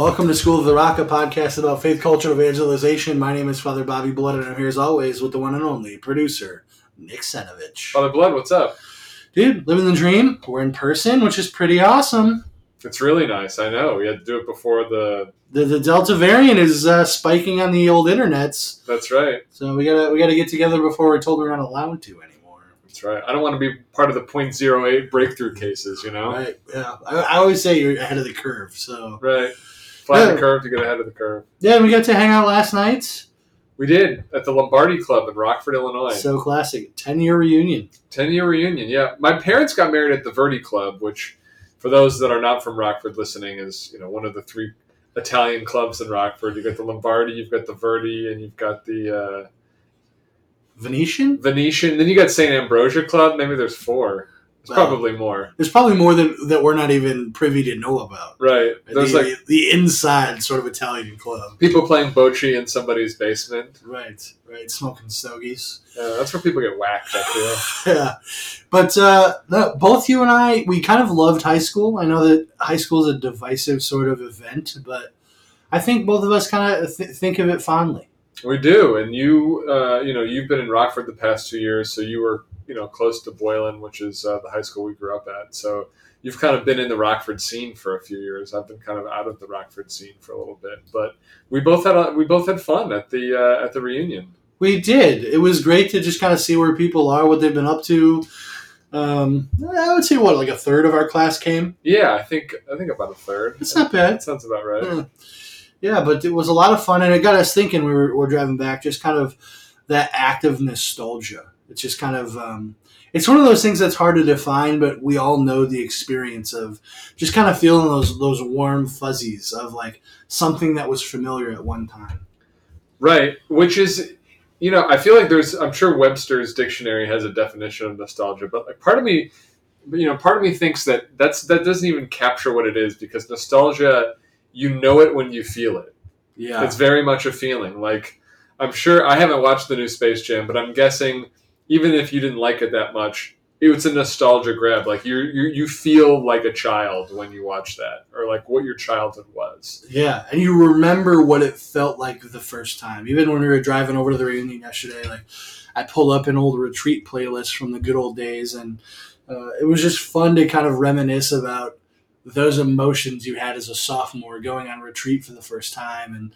Welcome to School of the Rock, a podcast about faith, culture, evangelization. My name is Father Bobby Blood, and I'm here as always with the one and only producer, Nick Senovich. Father Blood, what's up? Dude, living the dream. We're in person, which is pretty awesome. It's really nice. I know. We had to do it before the. The, the Delta variant is uh, spiking on the old internets, That's right. so we gotta we gotta get together before we're told we're not allowed to anymore. That's right. I don't want to be part of the .08 breakthrough cases. You know. Right? Yeah. I, I always say you're ahead of the curve. So Right. Flatten Yeah. the curve to get ahead of the curve. yeah, we got to hang out last night. We did at the Lombardi Club in Rockford, Illinois. So classic. Ten year reunion. 10 year reunion. Yeah. My parents got married at the Verdi Club, which, for those that are not from Rockford listening, is you know one of the three Italian clubs in Rockford. You've got the Lombardi, you've got the Verdi, and you've got the uh, Venetian. Venetian. Then you got St. Ambrosia Club. Maybe there's four. Probably more. There's probably more than that we're not even privy to know about. Right. There's the, like the inside sort of Italian club. people playing bocce in somebody's basement. Right, right. Smoking stogies. Yeah, that's where people get whacked. I feel. yeah, but uh, no, both you and I, we kind of loved high school. I know that high school is a divisive sort of event, but I think both of us kind of th- think of it fondly. We do, and you, uh, you know, you've been in Rockford the past two years, so you were, you know, close to Boylan, which is uh, the high school we grew up at. So you've kind of been in the Rockford scene for a few years. I've been kind of out of the Rockford scene for a little bit, but we both had a, we both had fun at the uh, at the reunion. We did. It was great to just kind of see where people are, what they've been up to. Um, I would say what, like a third of our class came. Yeah, I think I think about a third. It's not bad. That sounds about right. Yeah. Yeah, but it was a lot of fun, and it got us thinking. We were, we were driving back, just kind of that act of nostalgia. It's just kind of, um, it's one of those things that's hard to define, but we all know the experience of just kind of feeling those those warm fuzzies of like something that was familiar at one time. Right, which is, you know, I feel like there's, I'm sure Webster's dictionary has a definition of nostalgia, but like part of me, you know, part of me thinks that that's that doesn't even capture what it is because nostalgia, you know it when you feel it. Yeah, It's very much a feeling. Like I'm sure I haven't watched the new Space Jam, but I'm guessing even if you didn't like it that much, it's a nostalgia grab. Like you you you feel like a child when you watch that, or like what your childhood was. yeah, and you remember what it felt like the first time. Even when we were driving over to the reunion yesterday, like I pulled up an old retreat playlist from the good old days, and uh, it was just fun to kind of reminisce about those emotions you had as a sophomore going on retreat for the first time. And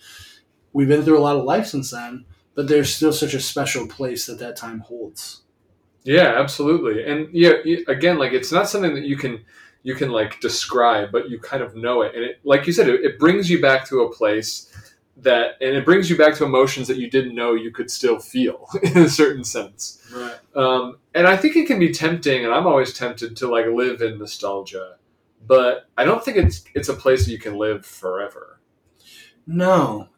we've been through a lot of life since then, but there's still such a special place that that time holds. Yeah, absolutely. And yeah, again, like it's not something that you can you can like describe, but you kind of know it. And it, like you said, it, it brings you back to a place that, and it brings you back to emotions that you didn't know you could still feel in a certain sense. Right. Um, and I think it can be tempting, and I'm always tempted to like live in nostalgia, but I don't think it's it's a place you can live forever. No,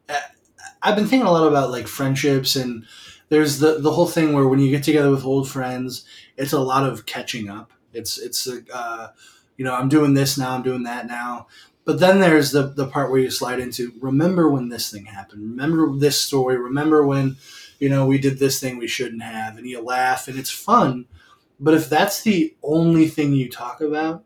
I've been thinking a lot about like friendships, and there's the the whole thing where when you get together with old friends, it's a lot of catching up. It's it's uh, you know I'm doing this now, I'm doing that now, but then there's the the part where you slide into remember when this thing happened, remember this story, remember when you know we did this thing we shouldn't have, and you laugh and it's fun. But if that's the only thing you talk about,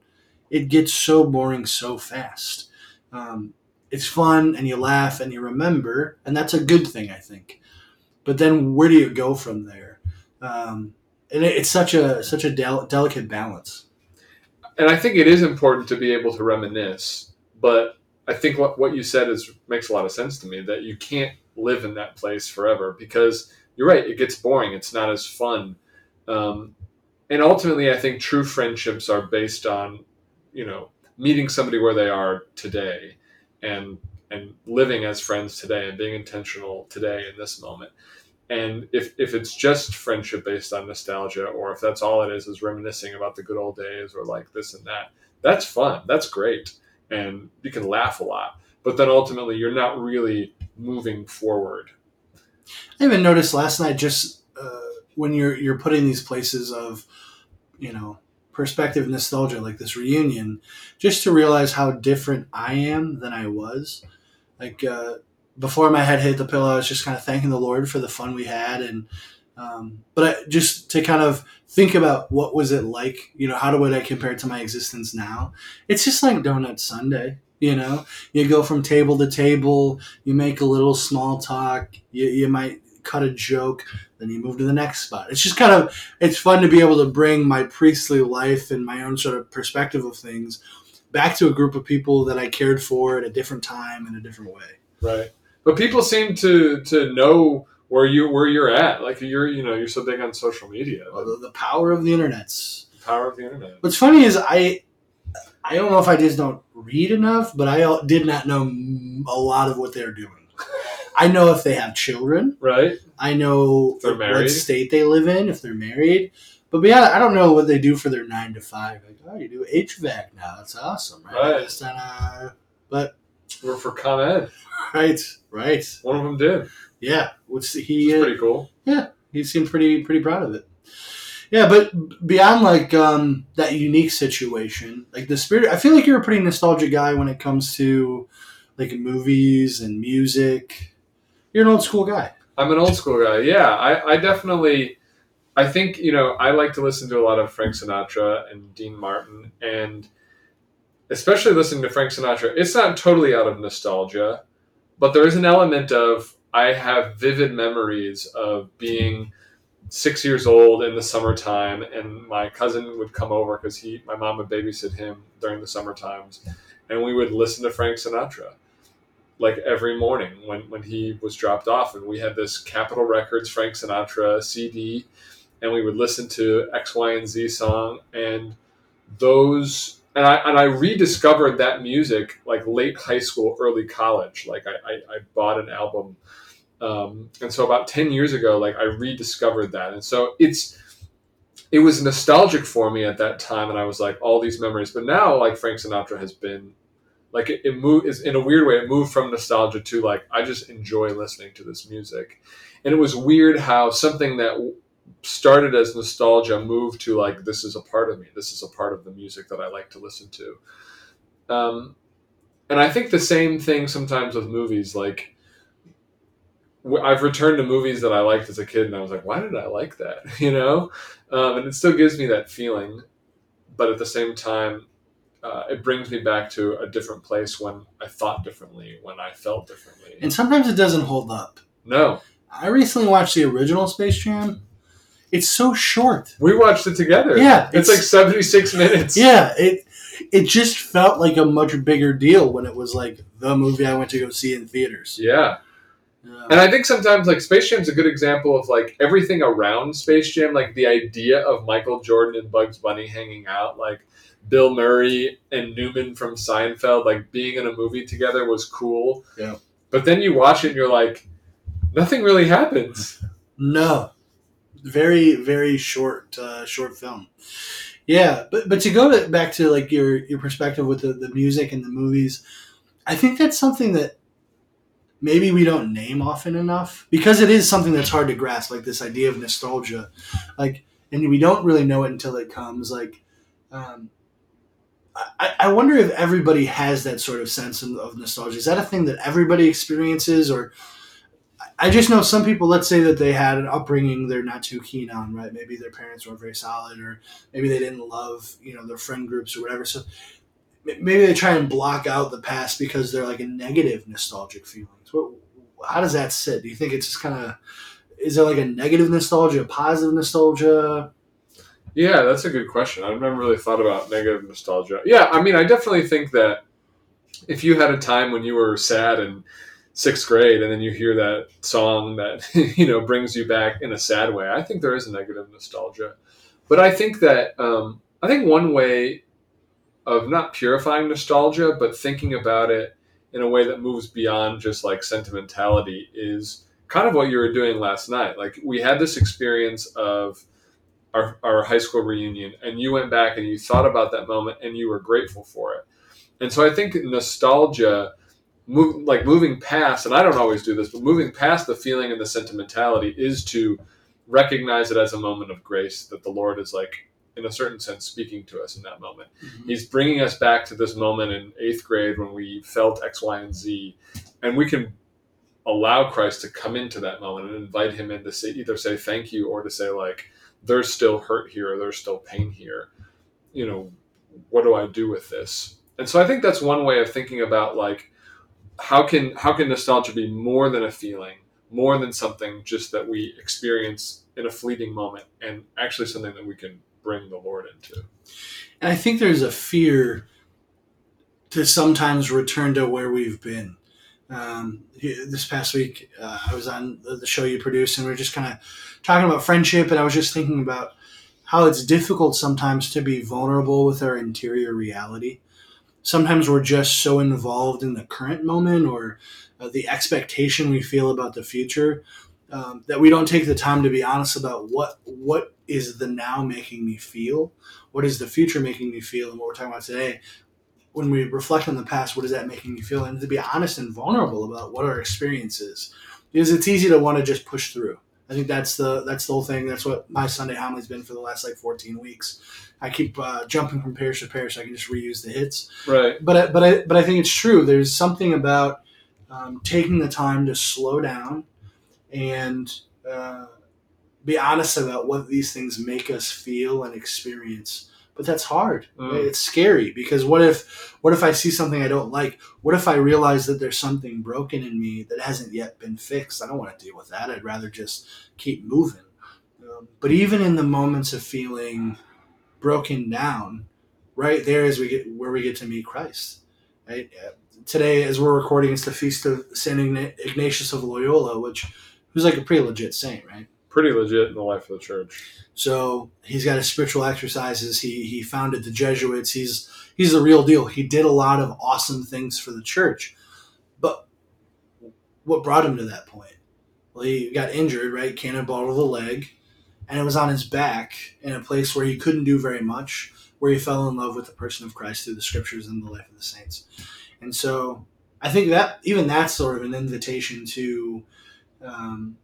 it gets so boring so fast. Um, it's fun and you laugh and you remember, and that's a good thing, I think. But then where do you go from there? Um, and it, it's such a such a del- delicate balance. and I think it is important to be able to reminisce. But I think what, what you said is makes a lot of sense to me that you can't live in that place forever because you're right. It gets boring. It's not as fun. Um, and ultimately, I think true friendships are based on, you know, meeting somebody where they are today, and and living as friends today, and being intentional today in this moment. And if, if it's just friendship based on nostalgia, or if that's all it is, is reminiscing about the good old days or like this and that, that's fun. That's great. And you can laugh a lot. But then ultimately, you're not really moving forward. I even noticed last night just uh, when you're you're putting these places of, you know, perspective nostalgia like this reunion, just to realize how different I am than I was. Like uh, before my head hit the pillow, I was just kind of thanking the Lord for the fun we had, and um, but I, just to kind of think about what was it like, you know, how do I compare it to my existence now? It's just like Donut Sunday. You know, you go from table to table, you make a little small talk, you, you might cut a joke, then you move to the next spot. It's just kind of it's fun to be able to bring my priestly life and my own sort of perspective of things back to a group of people that I cared for at a different time in a different way. Right. But people seem to to know where you where you're at. Like you're you know you're so big on social media. Well, the, the power of the internet's The power of the internet. What's funny is I, I don't know if I just don't read enough, but I did not know a lot of what they're doing. I know if they have children. Right. I know If they're what state they live in, if they're married. But yeah, I don't know what they do for their nine to five. Like, oh, you do HVAC now. That's awesome, right? Right. It's not, uh, but We're for ComEd. right, right, One of them did. yeah. Which he uh, pretty cool. Yeah, he seemed pretty pretty proud of it. Yeah, but beyond like um, that unique situation, like the spirit, I feel like you're a pretty nostalgic guy when it comes to like movies and music. You're an old school guy. I'm an old school guy. Yeah, I, I definitely. I think you know I like to listen to a lot of Frank Sinatra and Dean Martin, and especially listening to Frank Sinatra. It's not totally out of nostalgia, but there is an element of I have vivid memories of being six years old in the summertime, and my cousin would come over because he, my mom would babysit him during the summer times, and we would listen to Frank Sinatra like every morning when, when he was dropped off and we had this capitol records frank sinatra cd and we would listen to x y and z song and those and i and i rediscovered that music like late high school early college. Like i i, I bought an album um, and so about 10 years ago like i rediscovered that. And so it's it was nostalgic for me at that time and i was like all these memories. But now like frank sinatra has been like it, it moved is in a weird way it moved from nostalgia to like i just enjoy listening to this music. And it was weird how something that started as nostalgia moved to like this is a part of me this is a part of the music that i like to listen to. Um, and i think the same thing sometimes with movies like I've returned to movies that I liked as a kid, and I was like, "Why did I like that?" You know, um, and it still gives me that feeling, but at the same time, uh, it brings me back to a different place when I thought differently, when I felt differently. And sometimes it doesn't hold up. no, I recently watched the original Space Jam. It's so short. we watched it together. Yeah, it's, it's- like seventy six minutes. Yeah, it it just felt like a much bigger deal when it was like the movie I went to go see in theaters. yeah. Yeah. And I think sometimes like Space Jam's a good example of like everything around Space Jam, like the idea of Michael Jordan and Bugs Bunny hanging out, like Bill Murray and Newman from Seinfeld, like being in a movie together was cool. Yeah. But then you watch it and you're like, nothing really happens. No, very very short uh, short film. Yeah, but but to go to, back to like your your perspective with the, the music and the movies, I think that's something that maybe we don't name often enough because it is something that's hard to grasp. Like this idea of nostalgia, like, and we don't really know it until it comes. Like, um, I, I wonder if everybody has that sort of sense of, of nostalgia. Is that a thing that everybody experiences, or I just know some people. Let's say that they had an upbringing they're not too keen on, right? Maybe their parents weren't very solid, or maybe they didn't love, you know, their friend groups or whatever. So maybe they try and block out the past because they're like a negative nostalgic feelings. What, how does that sit? Do you think it's just kind of is there like a negative nostalgia, a positive nostalgia? Yeah, that's a good question. I've never really thought about negative nostalgia. Yeah, I mean, I definitely think that if you had a time when you were sad in sixth grade and then you hear that song that you know brings you back in a sad way, I think there is a negative nostalgia. But I think that um, I think one way of not purifying nostalgia, but thinking about it in a way that moves beyond just like sentimentality is kind of what you were doing last night. Like we had this experience of our, our high school reunion and you went back and you thought about that moment and you were grateful for it. And so i think nostalgia move, like moving past and i don't always do this but moving past the feeling and the sentimentality is to recognize it as a moment of grace that the lord is like in a certain sense speaking to us in that moment. Mm-hmm. He's bringing us back to this moment in eighth grade when we felt x y and z and we can allow christ to come into that moment and invite him in to say either say thank you or to say like there's still hurt here, there's still pain here. You know, what do I do with this? and so I think that's one way of thinking about like how can how can nostalgia be more than a feeling, more than something just that we experience in a fleeting moment, and actually something that we can bring the Lord into. And I think there's a fear to sometimes return to where we've been. Um, this past week, uh, I was on the show you produce, and we are just kind of talking about friendship, and I was just thinking about how it's difficult sometimes to be vulnerable with our interior reality. Sometimes we're just so involved in the current moment or uh, the expectation we feel about the future um, that we don't take the time to be honest about what what is the now making me feel, what is the future making me feel, and what we're talking about today when we reflect on the past, what is that making me feel? And to be honest and vulnerable about what our experience is. Because it's easy to want to just push through. I think that's the that's the whole thing. That's what my Sunday homily's been for the last like 14 weeks. I keep uh, jumping from parish to parish. So I can just reuse the hits. Right. But I, but I but I think it's true. There's something about um, taking the time to slow down and uh, be honest about what these things make us feel and experience but that's hard. Mm. It's scary because what if what if I see something I don't like? What if I realize that there's something broken in me that hasn't yet been fixed? I don't want to deal with that. I'd rather just keep moving. Um, but even in the moments of feeling broken down, right there is we get where we get to meet Christ. Right today, as we're recording, it's the feast of Saint Ignatius of Loyola, which who's like a pretty legit saint, right? Pretty legit in the life of the church. So he's got his spiritual exercises. He he founded the Jesuits. He's he's the real deal. He did a lot of awesome things for the church. But what brought him to that point? Well, he got injured, right? Cannonball to the leg, and it was on his back in a place where he couldn't do very much, where he fell in love with the person of Christ through the scriptures and the life of the saints. And so I think that even that's sort of an invitation to um,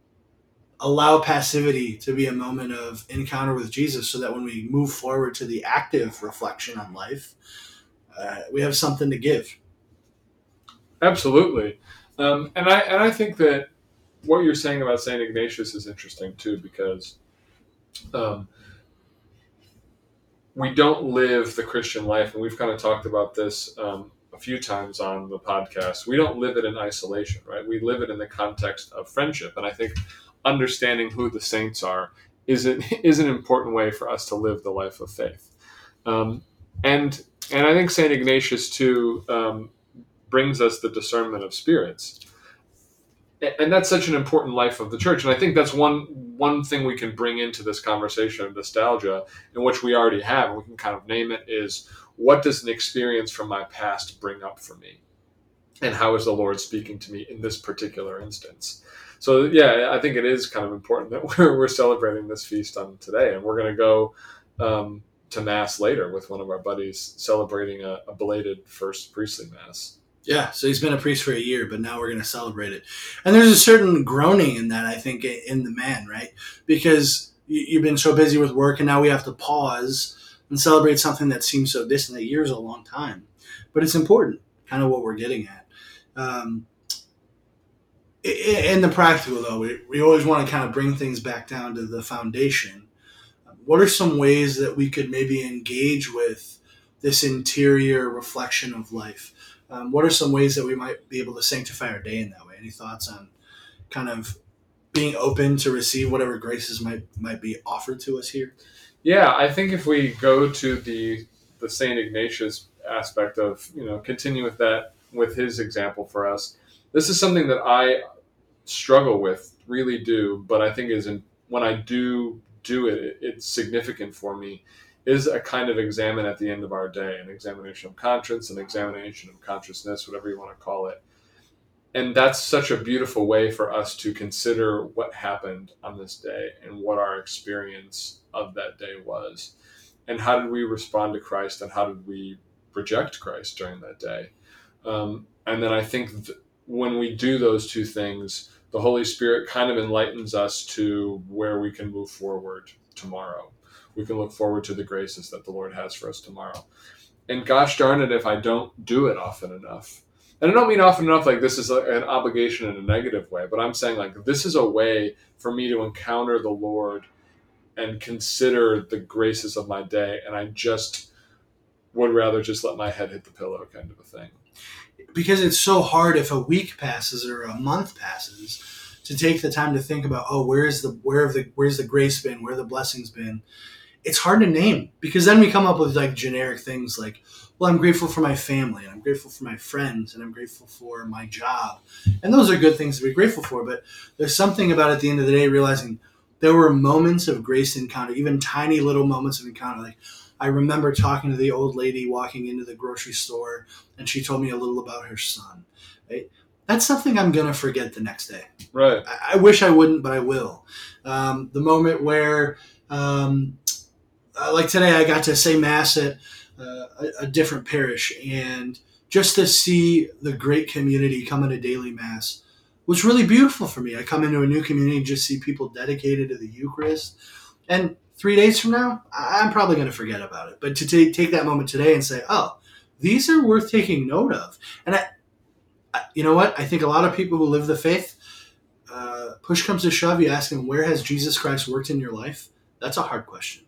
allow passivity to be a moment of encounter with Jesus so that when we move forward to the active reflection on life, uh, we have something to give. Absolutely. Um, and I and I think that what you're saying about Saint Ignatius is interesting too because um, we don't live the Christian life, and we've kind of talked about this um, a few times on the podcast. We don't live it in isolation, right? We live it in the context of friendship, and I think understanding who the saints are is an, is an important way for us to live the life of faith. Um, and and I think Saint Ignatius too um, brings us the discernment of spirits, and that's such an important life of the church. And I think that's one one thing we can bring into this conversation of nostalgia, in which we already have, and we can kind of name it is what does an experience from my past bring up for me, and how is the Lord speaking to me in this particular instance? So yeah, I think it is kind of important that we're, we're celebrating this feast on today, and we're going to go um, to mass later with one of our buddies celebrating a, a, belated first priestly mass. Yeah, so he's been a priest for a year, but now we're going to celebrate it, and there's a certain groaning in that I think in the man, right? Because you've been so busy with work, and now we have to pause and celebrate something that seems so distant. A year is a long time, but it's important. Kind of what we're getting at. Um, in the practical though we, we always want to kind of bring things back down to the foundation. What are some ways that we could maybe engage with this interior reflection of life? Um, what are some ways that we might be able to sanctify our day in that way? Any thoughts on kind of being open to receive whatever graces might might be offered to us here? Yeah i think if we go to the the saint ignatius aspect of you know continue with that with his example for us this is something that I struggle with, really do, but I think is in, when I do do it, it's significant for me. Is a kind of Examen at the end of our day, an examination of conscience, an examination of consciousness, whatever you want to call it. And that's such a beautiful way for us to consider what happened on this day and what our experience of that day was. And how did we respond to Christ and how did we reject Christ during that day? Um, and then I think th- when we do those two things, the Holy Spirit kind of enlightens us to where we can move forward tomorrow. We can look forward to the graces that the Lord has for us tomorrow. And gosh darn it, if I don't do it often enough. And I don't mean often enough like this is an obligation in a negative way, but I'm saying like this is a way for me to encounter the Lord and consider the graces of my day. And I just would rather just let my head hit the pillow, kind of a thing. Because it's so hard if a week passes or a month passes to take the time to think about, oh, where's the where have the where's the grace been, where the blessings been. It's hard to name because then we come up with like generic things like, well, I'm grateful for my family, and I'm grateful for my friends, and I'm grateful for my job, and those are good things to be grateful for. But there's something about at the end of the day realizing there were moments of grace encounter, even tiny little moments of encounter, like I remember talking to the old lady walking into the grocery store, and she told me a little about her son. Right? That's something I'm gonna forget the next day. Right. I, I wish I wouldn't, but I will. Um, the moment where, um, uh, like today, I got to say mass at uh, a, a different parish, and just to see the great community come into daily mass was really beautiful for me. I come into a new community and just see people dedicated to the Eucharist, and three days from now, I'm probably going to forget about it. But to take take that moment today and say, oh, these are worth taking note of. And I, I you know what? I think a lot of people who live the faith, uh, push comes to shove, you ask them, where has Jesus Christ worked in your life? That's a hard question.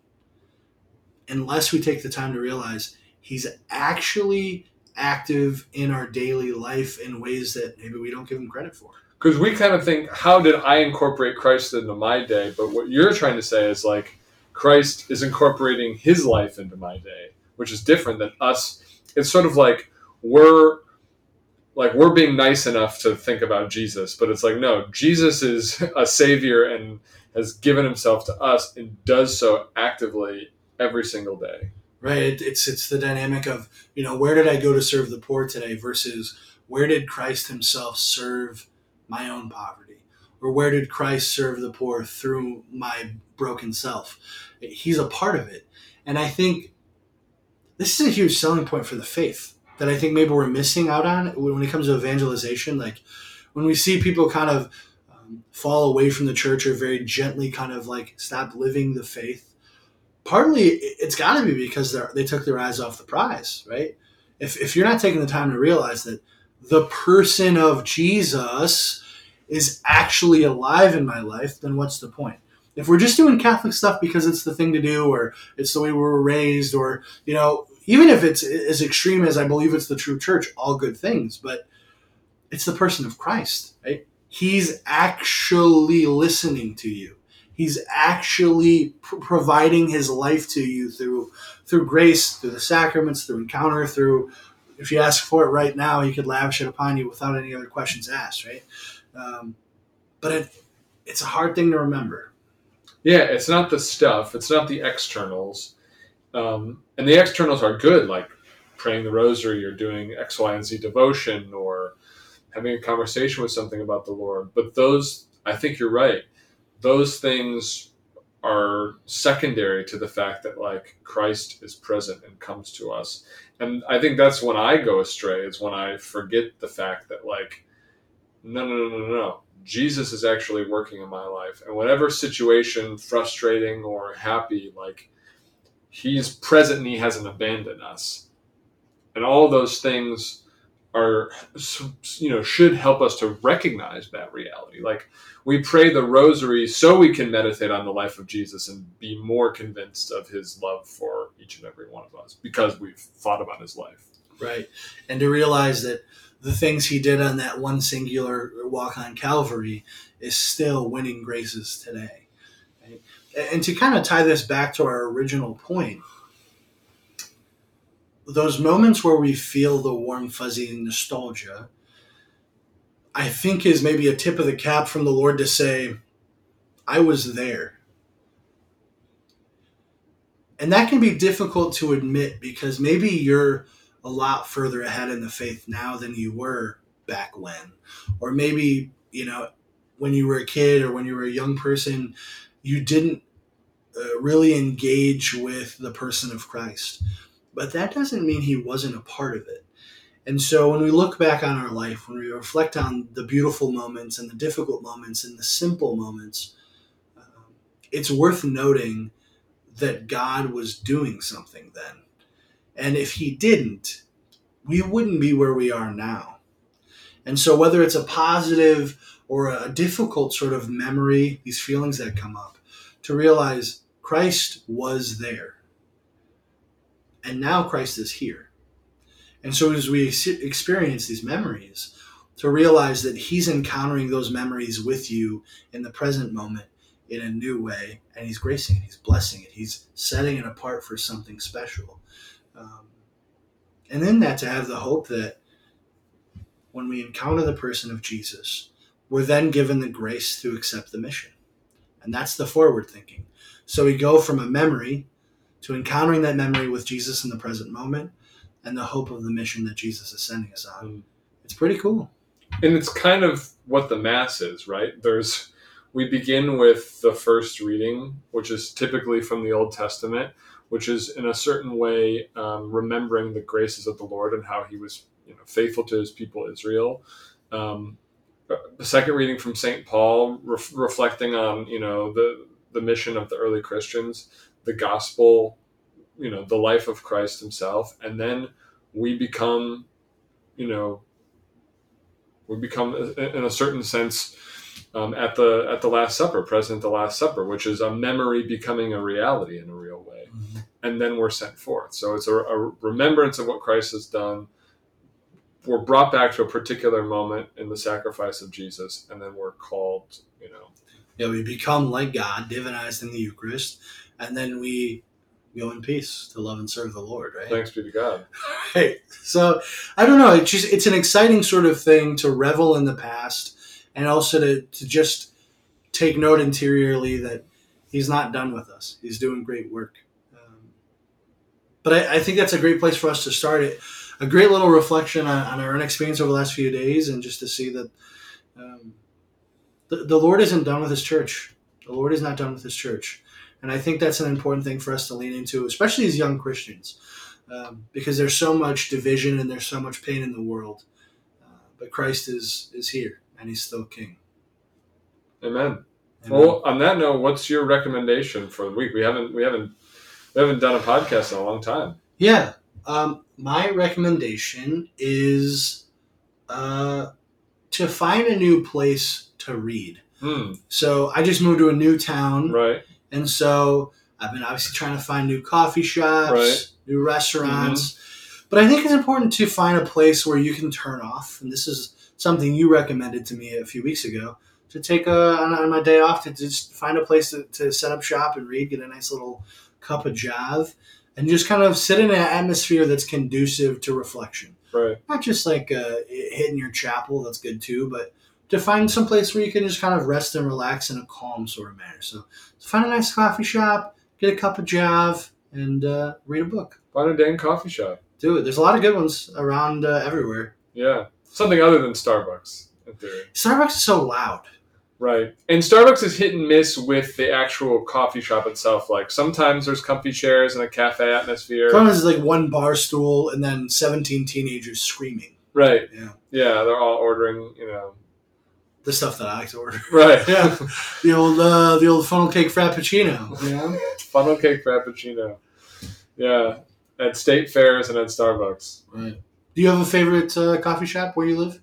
Unless we take the time to realize he's actually active in our daily life in ways that maybe we don't give him credit for. Because we kind of think, how did I incorporate Christ into my day? But what you're trying to say is like, Christ is incorporating his life into my day, which is different than us. It's sort of like we're like we're being nice enough to think about Jesus, but it's like no, Jesus is a savior and has given himself to us and does so actively every single day. Right. It's it's the dynamic of, you know, where did I go to serve the poor today versus where did Christ himself serve my own poverty? Or where did Christ serve the poor through my broken self? he's a part of it. And I think this is a huge selling point for the faith that I think maybe we're missing out on when it comes to evangelization. Like when we see people kind of um, fall away from the church or very gently kind of like stop living the faith, partly it's got to be because they took their eyes off the prize, right? If, if you're not taking the time to realize that the person of Jesus is actually alive in my life, then what's the point? if we're just doing Catholic stuff because it's the thing to do or it's the way we were raised or, you know, even if it's as extreme as I believe it's the true church, all good things, but it's the person of Christ, right? He's actually listening to you. He's actually pr- providing his life to you through through grace, through the sacraments, through encounter, through if you ask for it right now, he could lavish it upon you without any other questions asked, right? Um, but it, it's a hard thing to remember yeah, it's not the stuff, it's not the externals. Um, and the externals are good, like praying the rosary or doing X, Y, and Z devotion or having a conversation with something about the Lord. But those, I think you're right, those things are secondary to the fact that like Christ is present and comes to us. And I think that's when I go astray, is when I forget the fact that like, no, no, no, no, no Jesus is actually working in my life. And whatever situation, frustrating or happy, like he's present and he hasn't abandoned us. And all those things are, you know, should help us to recognize that reality. Like we pray the rosary so we can meditate on the life of Jesus and be more convinced of his love for each and every one of us because we've thought about his life. Right. And to realize that the things he did on that one singular walk on Calvary is still winning graces today. Right? And to kind of tie this back to our original point, those moments where we feel the warm, fuzzy nostalgia, I think is maybe a tip of the cap from the Lord to say, I was there. And that can be difficult to admit because maybe you're a lot further ahead in the faith now than you were back when. Or maybe, you know, when you were a kid or when you were a young person, you didn't uh, really engage with the person of Christ. But that doesn't mean he wasn't a part of it. And so when we look back on our life, when we reflect on the beautiful moments and the difficult moments and the simple moments, um, it's worth noting that God was doing something then and if he didn't, we wouldn't be where we are now. And so, whether it's a positive or a difficult sort of memory, these feelings that come up, to realize Christ was there. and now Christ is here. And so as we experience these memories, to realize that He's encountering those memories with you in the present moment in a new way, and He's gracing it, He's blessing it, He's setting it apart for something special. Um, and in that, to have the hope that when we encounter the person of Jesus, we're then given the grace to accept the mission. And that's the forward thinking. So we go from a memory to encountering that memory with Jesus in the present moment and the hope of the mission that Jesus is sending us on. Mm. It's pretty cool. and it's kind of what the mass is, right? There's we begin with the first reading, which is typically from the Old Testament, which is in a certain way um, remembering the graces of the Lord and how He was, you know, faithful to His people Israel. Um, the second reading from Saint Paul, ref reflecting on you know the the mission of the early Christians, the gospel, you know, the life of Christ Himself, and then we become, you know, we become in a certain sense um, at the at the last supper present at the last supper which is a memory becoming a reality in a real way and then we're sent forth so it's a, a remembrance of what christ has done we're brought back to a particular moment in the sacrifice of jesus and then we're called you know Yeah, we become like God, divinized in the Eucharist, and then we go in peace to love and serve the Lord, right? thanks be to god Right. So I don't know. It's just it's an exciting sort of thing to revel in the past and also to, to just take note interiorly that he's not done with us. He's doing great work. But I, I think that's a great place for us to start it. A great little reflection on, on our own experience over the last few days and just to see that um, the, the Lord isn't done with his church. The Lord is not done with his church. And I think that's an important thing for us to lean into, especially as young Christians um, because there's so much division and there's so much pain in the world. Uh, but Christ is is here and He's still King. amen Amen. well on that note what's your recommendation for the week we haven't we haven't we haven't done a podcast in a long time yeah, um, my recommendation is uh, to find a new place to read. hmm So I just moved to a new town, right and so I've been obviously trying to find new coffee shops, Right. new restaurants. But I think it's important to find a place where you can turn off. And this is something you recommended to me a few weeks ago to take a, on, on my day off to just find a place to, to set up shop and read, get a nice little cup of Jav, and just kind of sit in an atmosphere that's conducive to reflection. right Not just like uh, hitting your chapel, that's good too, but to find some place where you can just kind of rest and relax in a calm sort of manner. So, so find a nice coffee shop, get a cup of Jav, and uh, read a book. find a dang coffee shop Do it. There's a lot of good ones around uh, everywhere. Yeah, something other than Starbucks in theory. Starbucks is so loud. Right, and Starbucks is hit and miss with the actual coffee shop itself. Like sometimes there's comfy chairs and a cafe atmosphere. Sometimes it's like one bar stool and then 17 teenagers screaming. Right. Yeah. Yeah, they're all ordering. You know. The stuff that I like to order. Right. Yeah. The old uh, the old funnel cake frappuccino. Yeah. Funnel cake frappuccino. Yeah, at state fairs and at Starbucks. Right. Do you have a favorite uh, coffee shop where you live?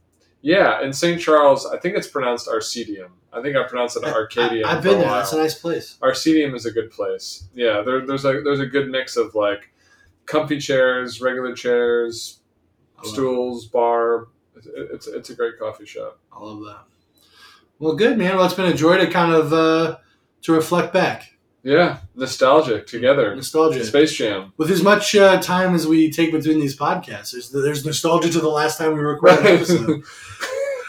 Yeah, in St. Charles, I think it's pronounced Arcadium. I think I pronounced it Arcadium. I, have been there. It's a nice place. Arcadium is a good place. Yeah, there, there's a there's a good mix of like comfy chairs, regular chairs, I stools, bar. It's, it's it's a great coffee shop. I love that. Well, good man. Well, it's been a joy to kind of uh, to reflect back, Yeah, nostalgic together. nostalgia. Space Jam. With as much uh, time as we take between these podcasts, there's, there's nostalgia to the last time we recorded an episode.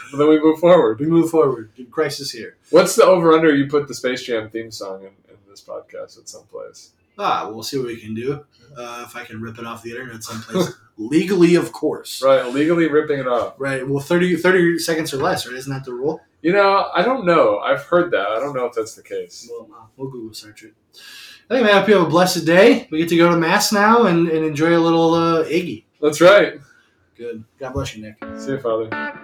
but then we move forward. we move forward. Christ is here. What's the over under you put the Space Jam theme song in, in this podcast at some place? Ah, we'll see what we can do. Uh, if I can rip it off the internet someplace. Legally, of course. Right, legally ripping it off. Right. Well, 30, 30 seconds or less, right? Isn't that the rule? You know, I don't know. I've heard that. I don't know if that's the case. Well, uh, we'll Google search it. Anyway, I hope you have a blessed day. We get to go to Mass now and, and enjoy a little uh, Iggy. That's right. Good. God bless you, Nick. See you, Father.